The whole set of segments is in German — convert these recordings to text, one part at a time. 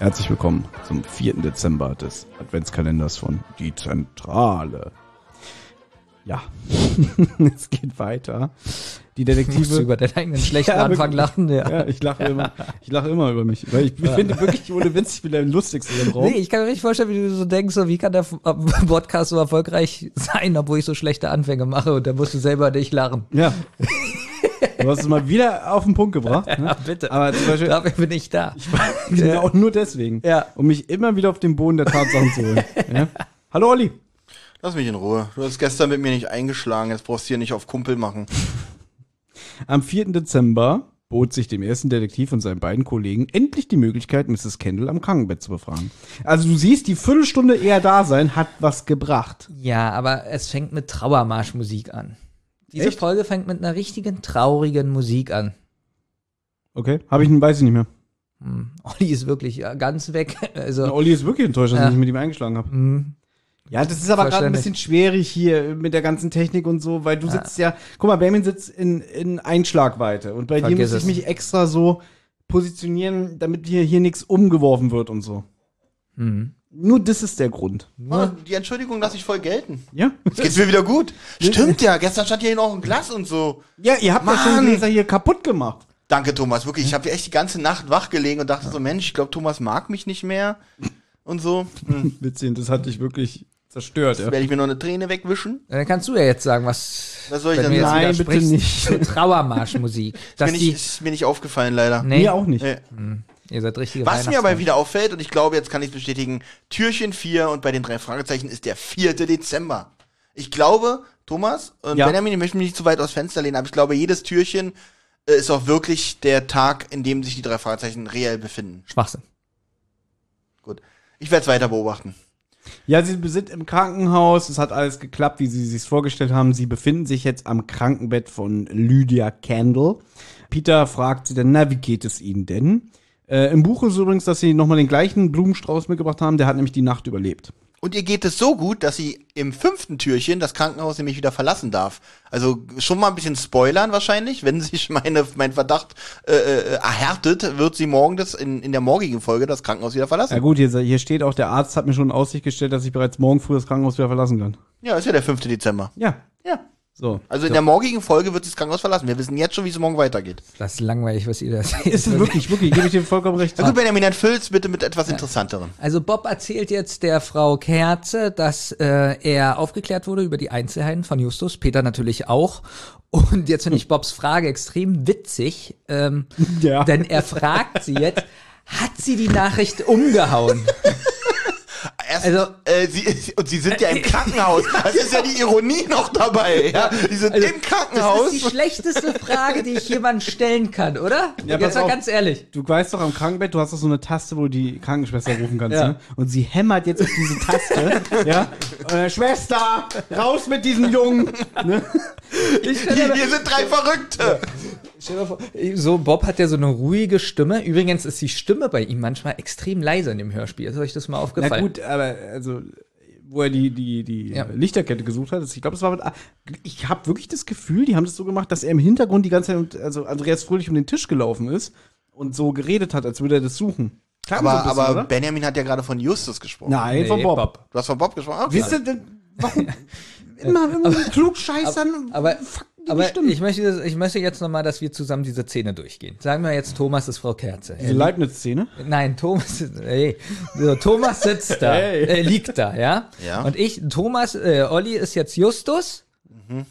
Herzlich willkommen zum 4. Dezember des Adventskalenders von Die Zentrale. Ja, es geht weiter. Die Musst du Detektive. über deinen eigenen schlechten Ja, Anfang wirklich. lachen, ja. Ja, ich lache immer. Ich lache immer über mich, weil ich finde wirklich ohne Witz, ich bin der lustigste im Raum. Nee, ich kann mir nicht vorstellen, wie du so denkst, so, wie kann der äh, Podcast so erfolgreich sein, obwohl ich so schlechte Anfänge mache und da musst du selber nicht lachen. Ja. Du hast es mal wieder auf den Punkt gebracht. Ne? Ja, bitte. Aber zum Beispiel, Dafür bin ich da. ja. auch nur deswegen. Ja. Um mich immer wieder auf den Boden der Tatsachen zu holen. Ja? Hallo Olli. Lass mich in Ruhe. Du hast gestern mit mir nicht eingeschlagen, jetzt brauchst du hier nicht auf Kumpel machen. Am 4. Dezember bot sich dem ersten Detektiv und seinen beiden Kollegen endlich die Möglichkeit, Mrs. Kendall am Krankenbett zu befragen. Also du siehst, die Viertelstunde eher da sein hat was gebracht. Ja, aber es fängt mit Trauermarschmusik an. Diese Echt? Folge fängt mit einer richtigen traurigen Musik an. Okay, habe ich, weiß ich nicht mehr. Hm. Olli ist wirklich ja, ganz weg. Also, Na, Olli ist wirklich enttäuscht, dass Ja. ich mit ihm eingeschlagen habe. hm. Ja, das ist aber gerade ein bisschen schwierig hier mit der ganzen Technik und so, weil du sitzt ja, guck mal, Benjamin sitzt in, in Einschlagweite und bei dir Vergiss muss ich mich extra so positionieren, damit hier, hier nichts umgeworfen wird und so. Hm. Nur das ist der Grund. Ah, die Entschuldigung lasse ich voll gelten. Ja? Jetzt geht's mir wieder gut. Stimmt ja, gestern stand hier noch ein Glas und so. Ja, ihr habt ja schon Mann. Gläser hier kaputt gemacht. Danke, Thomas. Wirklich, ich habe echt die ganze Nacht wach gelegen und dachte so, Mensch, ich glaube, Thomas mag mich nicht mehr. Und so. Hm. Witzig, das hat dich wirklich zerstört, ja. Werde ich mir noch eine Träne wegwischen? Dann kannst du ja jetzt sagen, was. Was soll ich denn jetzt? Nein, bitte nicht. Zur Trauermarschmusik. Ist Dass mir, die, nicht, ist mir nicht aufgefallen, leider. nee, Mir auch nicht. Nee. Ihr seid richtige Was mir aber wieder auffällt, und ich glaube, jetzt kann ich bestätigen, Türchen 4 und bei den drei Fragezeichen ist der 4. Dezember. Ich glaube, Thomas und Ja. Benjamin, ich möchte mich nicht zu weit aus Fenster lehnen, aber ich glaube, jedes Türchen äh, ist auch wirklich der Tag, in dem sich die drei Fragezeichen reell befinden. Schwachsinn. Gut. Ich werde es weiter beobachten. Ja, sie sind im Krankenhaus, es hat alles geklappt, wie sie sich vorgestellt haben. Sie befinden sich jetzt am Krankenbett von Lydia Candle. Peter fragt sie dann, na, wie geht es ihnen denn? Äh, Im Buch ist übrigens, dass sie nochmal den gleichen Blumenstrauß mitgebracht haben, der hat nämlich die Nacht überlebt. Und ihr geht es so gut, dass sie im fünften Türchen das Krankenhaus nämlich wieder verlassen darf. Also schon mal ein bisschen spoilern wahrscheinlich. Wenn sich meine, mein Verdacht äh, äh, erhärtet, wird sie morgen das in, in der morgigen Folge das Krankenhaus wieder verlassen. Ja gut, hier, hier steht auch, der Arzt hat mir schon in Aussicht gestellt, dass ich bereits morgen früh das Krankenhaus wieder verlassen kann. Ja, ist ja der 5. Dezember. Ja, Ja. So. Also in der morgigen Folge wird das Krankenhaus verlassen. Wir wissen jetzt schon, wie es morgen weitergeht. Das ist langweilig, was ihr da seht. Ist es wirklich, wirklich, gebe ich dir vollkommen recht. Na gut, Benjamin, dann füll's bitte mit etwas Interessanterem. Also Bob erzählt jetzt der Frau Kerze, dass äh, er aufgeklärt wurde über die Einzelheiten von Justus, Peter natürlich auch. Und jetzt finde ich Bobs Frage extrem witzig, ähm, Ja. denn er fragt sie jetzt, hat sie die Nachricht umgehauen? Erst, Also- äh, sie, und sie sind ja im Krankenhaus. Das ist ja die Ironie noch dabei. Ja? Die sind Also, im Krankenhaus. Das ist die schlechteste Frage, die ich jemandem stellen kann, oder? Ja, jetzt mal auf. ganz ehrlich. Du weißt doch am Krankenbett, du hast doch so eine Taste, wo du die Krankenschwester rufen kannst, Ja. ne? Und sie hämmert jetzt auf diese Taste, ja? Äh, Schwester, raus mit diesem Jungen! Ne? Hier, hier sind drei Verrückte. Stell dir mal vor, so Bob hat ja so eine ruhige Stimme. Übrigens ist die Stimme bei ihm manchmal extrem leise in dem Hörspiel. Ist euch das mal aufgefallen? Na gut, aber also, wo er die, die, die Ja. Lichterkette gesucht hat, ich glaube, es war mit, ich habe wirklich das Gefühl, die haben das so gemacht, dass er im Hintergrund die ganze Zeit, also Andreas Fröhlich um den Tisch gelaufen ist und so geredet hat, als würde er das suchen. Klang Aber, so bisschen, aber oder? Benjamin hat ja gerade von Justus gesprochen. Nein, Nee, von Bob. Du hast von Bob gesprochen? Okay. Wisst ihr denn, warum immer, immer so klugscheißern? Aber, fuck die aber Stimmen. ich, möchte, das- ich möchte jetzt nochmal, dass wir zusammen diese Szene durchgehen. Sagen wir jetzt, Thomas ist Frau Kerze. Diese Leibniz-Szene? Nein, Thomas, hey, so, Thomas sitzt da, Hey. äh, liegt da, ja? Ja. Und ich, Thomas, äh, Olli ist jetzt Justus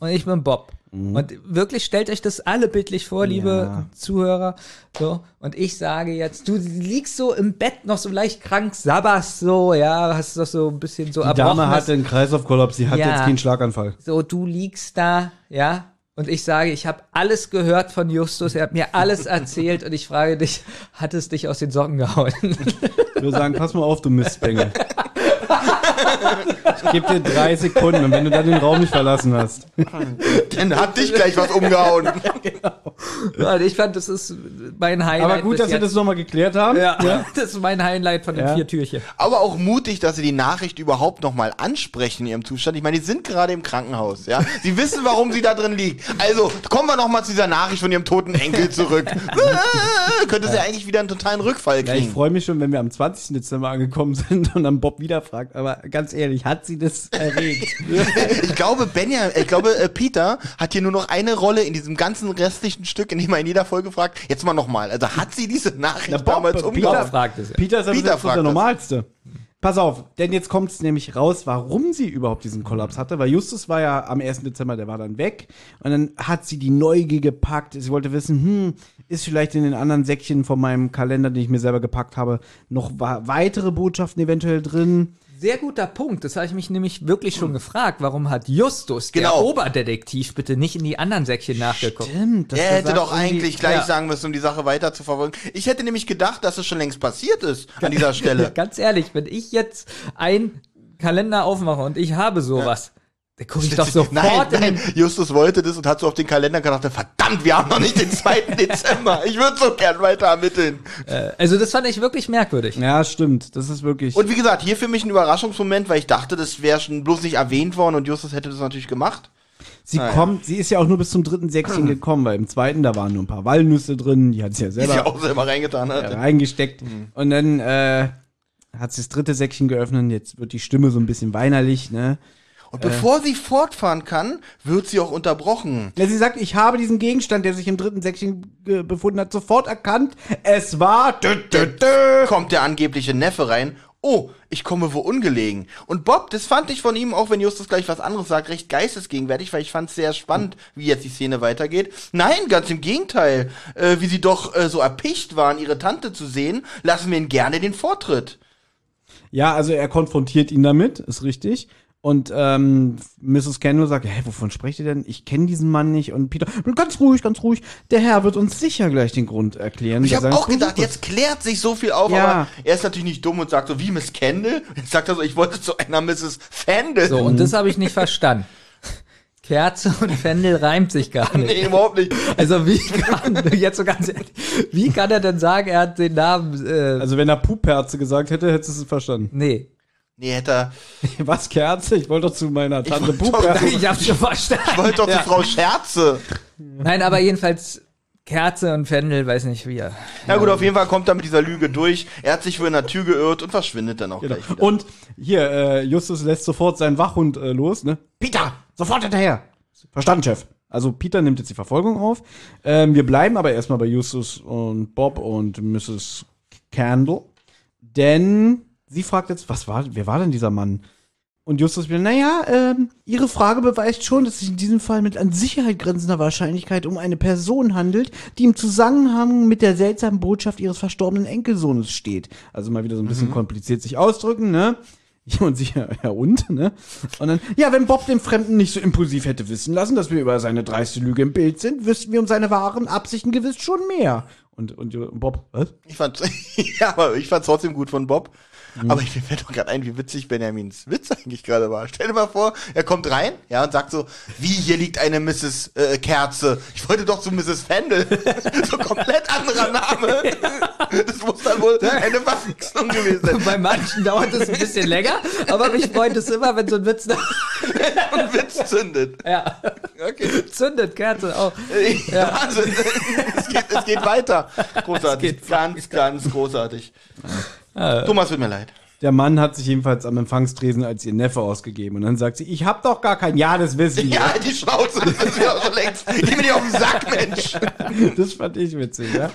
und ich bin Bob. Und wirklich stellt euch das alle bildlich vor, liebe Ja. Zuhörer. So. Und ich sage jetzt, du liegst so im Bett noch so leicht krank, sabberst so, ja, hast doch so ein bisschen so Die Dame hatte einen Kreislaufkollaps, sie hat Ja. jetzt keinen Schlaganfall. so, du liegst da, ja, und ich sage, ich habe alles gehört von Justus, er hat mir alles erzählt und ich frage dich, hat es dich aus den Socken gehauen? Ich würde sagen, pass mal auf, du Mistbengel. Ich gebe dir drei Sekunden und wenn du dann den Raum nicht verlassen hast. Dann hat dich gleich was umgehauen. Ja, ich fand, das ist mein Highlight. Aber gut, dass wir jetzt. das nochmal geklärt haben. Ja, das ist mein Highlight von den Ja. vier Türchen. Aber auch mutig, dass sie die Nachricht überhaupt nochmal ansprechen in ihrem Zustand. Ich meine, die sind gerade im Krankenhaus, ja. Sie wissen, warum sie da drin liegt. Also, kommen wir nochmal zu dieser Nachricht von ihrem toten Enkel zurück. Könnte sie eigentlich wieder einen totalen Rückfall Ja, ich kriegen. freue mich schon, wenn wir am 20. Dezember angekommen sind und dann Bob wieder fragt. Aber ganz ehrlich, hat sie das erregt? Ich glaube, Benja, ich glaube, äh, Peter hat hier nur noch eine Rolle in diesem ganzen restlichen Stück, in dem er in jeder Folge fragt. Jetzt mal nochmal. Also hat sie diese Nachricht Na, Bob, damals Peter- fragt es. Peter ist aber Peter fragt der das. Normalste. Pass auf, denn jetzt kommt es nämlich raus, warum sie überhaupt diesen Kollaps hatte, weil Justus war ja am 1. Dezember, der war dann weg und dann hat sie die Neugier gepackt. Sie wollte wissen, hm, ist vielleicht in den anderen Säckchen von meinem Kalender, den ich mir selber gepackt habe, noch wa- weitere Botschaften eventuell drin? Sehr guter Punkt. Das habe ich mich nämlich wirklich schon gefragt. Warum hat Justus, Genau. der Oberdetektiv, bitte nicht in die anderen Säckchen nachgeguckt? Stimmt. Der der hätte sagt, doch eigentlich gleich ja. sagen müssen, um die Sache weiter zu verfolgen. Ich hätte nämlich gedacht, dass es schon längst passiert ist an dieser Stelle. Ganz ehrlich, wenn ich jetzt einen Kalender aufmache und ich habe sowas, dann gucke ich doch sofort nein, in nein, Justus wollte das und hat so auf den Kalender gedacht, verdammt, wir haben noch nicht den 2. Dezember. Ich würde so gern weiter ermitteln. Also das fand ich wirklich merkwürdig. Ja, stimmt. Das ist wirklich. Und wie gesagt, hier für mich ein Überraschungsmoment, weil ich dachte, das wäre schon bloß nicht erwähnt worden und Justus hätte das natürlich gemacht. sie naja. kommt, sie ist ja auch nur bis zum dritten Säckchen gekommen, weil im zweiten, da waren nur ein paar Walnüsse drin, die hat sie ja Die selber sie auch selber reingetan hat. reingesteckt. Und dann äh, hat sie das dritte Säckchen geöffnet. Jetzt wird die Stimme so ein bisschen weinerlich, ne? Und bevor sie fortfahren kann, wird sie auch unterbrochen. Ja, sie sagt, ich habe diesen Gegenstand, der sich im dritten Säckchen äh, befunden hat, sofort erkannt. Es war. Dü, dü, dü. Kommt der angebliche Neffe rein. Oh, ich komme wo ungelegen. Und Bob, das fand ich von ihm, auch wenn Justus gleich was anderes sagt, recht geistesgegenwärtig, weil ich fand es sehr spannend, wie jetzt die Szene weitergeht. Nein, ganz im Gegenteil. Äh, wie sie doch äh, so erpicht waren, ihre Tante zu sehen, lassen wir ihnen gerne den Vortritt. Ja, also er konfrontiert ihn damit, ist richtig. Und ähm, Mrs. Kendall sagt, hä, wovon sprecht ihr denn? Ich kenne diesen Mann nicht. Und Peter, ganz ruhig, ganz ruhig. Der Herr wird uns sicher gleich den Grund erklären. Ich habe auch gedacht, jetzt klärt sich so viel auf, Ja. aber er ist natürlich nicht dumm und sagt so, wie Miss Kendall? Jetzt sagt er so, ich wollte zu einer Mrs. Fandel. So, und das habe ich nicht verstanden. Kerze und Fendel reimt sich gar nicht. Nee, überhaupt nicht. Also wie kann, jetzt so ganz ehrlich, wie kann er denn sagen, er hat den Namen, äh, Also wenn er Puperze gesagt hätte, hättest du es verstanden. nee. Nee, hätte er, Was, Kerze? Ich wollte doch zu meiner Tante Puperze. Ich hab's schon verstanden. ich wollte doch Ja. die Frau Scherze. Nein, aber jedenfalls Kerze und Fendel, weiß nicht wie er. Na gut, auf jeden Fall kommt er mit dieser Lüge durch. Er hat sich wohl in der Tür geirrt und verschwindet dann auch Genau. gleich wieder. Und hier, äh, Justus lässt sofort seinen Wachhund äh, los, ne? Peter, sofort hinterher. Verstanden, Chef. Also Peter nimmt jetzt die Verfolgung auf. Ähm, wir bleiben aber erstmal bei Justus und Bob und Mrs. Candle. Denn sie fragt jetzt, was war, wer war denn dieser Mann? Und Justus will, naja, ähm, Ihre Frage beweist schon, dass es sich in diesem Fall mit an Sicherheit grenzender Wahrscheinlichkeit um eine Person handelt, die im Zusammenhang mit der seltsamen Botschaft Ihres verstorbenen Enkelsohnes steht. Also mal wieder so ein bisschen kompliziert sich ausdrücken, ne? Und sie, ja, ja und, ne? Und dann, ja, wenn Bob den Fremden nicht so impulsiv hätte wissen lassen, dass wir über seine dreiste Lüge im Bild sind, wüssten wir um seine wahren Absichten gewiss schon mehr. Und, und Bob, was? Ich fand, ja, aber ich fand's trotzdem gut von Bob. Mhm. Aber ich mir fällt doch gerade ein, wie witzig Benjamins Witz eigentlich gerade war. Stell dir mal vor, er kommt rein, ja, und sagt so, wie, hier liegt eine Mrs. Äh, Kerze. Ich wollte doch zu Mrs. Fendel. so komplett anderer Name. das muss dann wohl eine Verwechslung gewesen sein. Bei manchen dauert es ein bisschen länger, aber mich freut es immer, wenn so ein Witz Und Witz zündet. ja, Okay. zündet, Kerze auch. Ja. Wahnsinn. es, geht, es geht weiter. Großartig. geht ganz, ganz großartig. Thomas, tut mir leid. Der Mann hat sich jedenfalls am Empfangstresen als ihr Neffe ausgegeben. Und dann sagt sie, ich hab doch gar kein Ja, das wissen wir. Ja, die Schnauze, das ist ja auch schon längst. Geh mir nicht auf den Sack, Mensch. Das fand ich witzig, ja.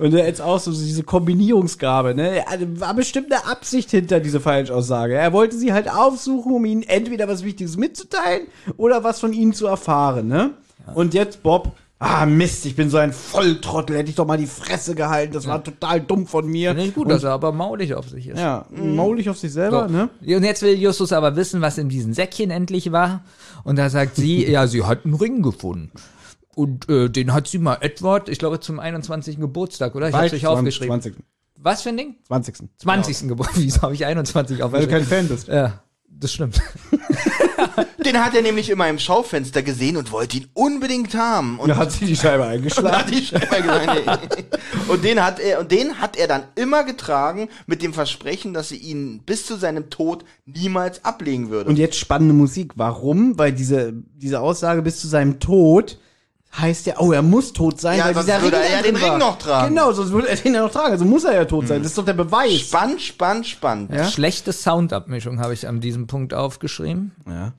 Und jetzt auch so diese Kombinierungsgabe, ne? War bestimmt eine Absicht hinter dieser Falschaussage. Er wollte sie halt aufsuchen, um ihnen entweder was Wichtiges mitzuteilen oder was von ihnen zu erfahren, ne? Und jetzt Bob, ah Mist, ich bin so ein Volltrottel, hätte ich doch mal die Fresse gehalten, das war total dumm von mir. Nicht gut, dass er aber maulig auf sich ist. Ja, maulig auf sich selber, So. ne? Und jetzt will Justus aber wissen, was in diesem Säckchen endlich war. Und da sagt sie, ja, sie hat einen Ring gefunden. Und äh, den hat sie mal Edward, ich glaube, zum 21. Geburtstag, oder? Ich habe nicht aufgeschrieben. 20. Was für ein Ding? 20. 20. Geburtstag. Wieso habe ich 21 Weil du aufgeschrieben? kein Fan bist. Ja. Das stimmt. Den hat er nämlich immer im Schaufenster gesehen und wollte ihn unbedingt haben. Und Da hat sie die Scheibe eingeschlagen. hat die Scheibe gesagt, nee. und den hat er und den hat er dann immer getragen mit dem Versprechen, dass sie ihn bis zu seinem Tod niemals ablegen würde. Und jetzt spannende Musik. Warum? Weil diese, diese Aussage bis zu seinem Tod heißt ja, oh, er muss tot sein, Ja, weil sonst dieser würde Ring er ja den Ring noch tragen. Genau, sonst würde er den ja noch tragen. Also muss er ja tot sein. Das ist doch der Beweis. spannend, spannend, spannend. Ja? Schlechte Soundabmischung habe ich an diesem Punkt aufgeschrieben. Ja.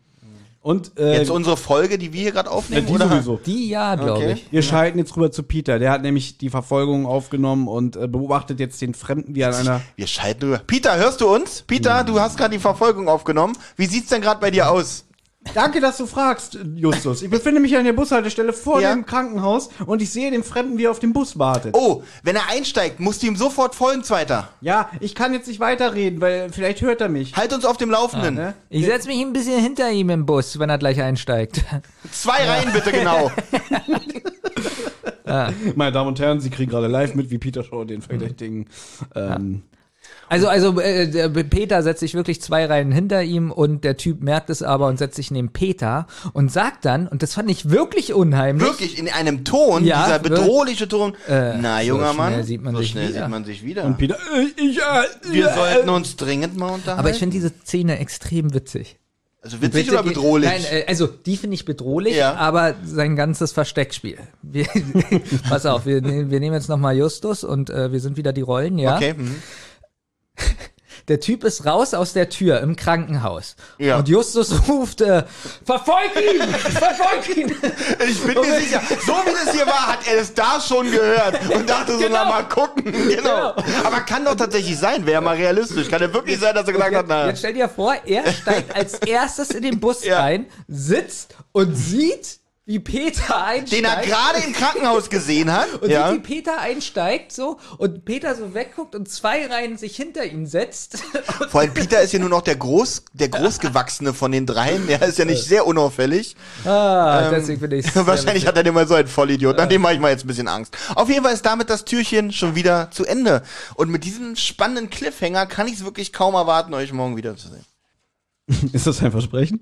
Und äh, Jetzt unsere Folge, die wir hier gerade ja, aufnehmen, die oder? sowieso. Die ja, glaube Okay. ich. Wir schalten jetzt rüber zu Peter. Der hat nämlich die Verfolgung aufgenommen und äh, beobachtet jetzt den Fremden, wie an einer. Wir schalten rüber. Peter, hörst du uns? Peter, du hast gerade die Verfolgung aufgenommen. Wie sieht's denn gerade bei dir aus? Danke, dass du fragst, Justus. Ich befinde mich an der Bushaltestelle vor Ja. dem Krankenhaus und ich sehe den Fremden, wie er auf dem Bus wartet. Oh, wenn er einsteigt, musst du ihm sofort folgen, Zweiter. Ja, ich kann jetzt nicht weiterreden, weil vielleicht hört er mich. Halt uns auf dem Laufenden. Ne? Ich setze mich ein bisschen hinter ihm im Bus, wenn er gleich einsteigt. Zwei Reihen bitte genau. Meine Damen und Herren, Sie kriegen gerade live mit, wie Peter Shaw den Verdächtigen. Ähm, Also, also äh, der Peter setzt sich wirklich zwei Reihen hinter ihm und der Typ merkt es aber und setzt sich neben Peter und sagt dann, und das fand ich wirklich unheimlich. Wirklich in einem Ton, Ja, dieser bedrohliche Ton. Äh, Na, so junger schnell Mann, sieht man so sich schnell wieder. sieht man sich wieder. und Peter, äh, ich, äh, wir äh, sollten uns dringend mal unterhalten. Aber ich finde diese Szene extrem witzig. also witzig Bitte oder bedrohlich? Nein, äh, also die finde ich bedrohlich, Ja. aber sein ganzes Versteckspiel. Wir, pass auf, wir, ne- wir nehmen jetzt nochmal Justus und äh, wir sind wieder die Rollen, ja. Okay. mhm. Der Typ ist raus aus der Tür im Krankenhaus. Ja. Und Justus ruft, äh, verfolg ihn! verfolg ihn! Ich bin mir sicher, so wie das hier war, hat er es da schon gehört und dachte so, na Genau. mal gucken. Genau. Aber kann doch tatsächlich sein, wäre mal realistisch. Kann ja wirklich sein, dass er gesagt hat, na. Jetzt stell dir vor, er steigt als erstes in den Bus Ja. rein, sitzt und sieht, wie Peter einsteigt. Den er gerade im Krankenhaus gesehen hat. Und ja. sieht, wie Peter einsteigt so und Peter so wegguckt und zwei Reihen sich hinter ihn setzt. Vor allem Peter ist ja nur noch der groß, der großgewachsene von den dreien. Der ist ja nicht sehr unauffällig. ah, deswegen finde ich Wahrscheinlich hat er den mal so einen Vollidiot. Nach dem mache ich mal jetzt ein bisschen Angst. Auf jeden Fall ist damit das Türchen schon wieder zu Ende. Und mit diesem spannenden Cliffhanger kann ich es wirklich kaum erwarten, euch morgen wiederzusehen. Ist das ein Versprechen?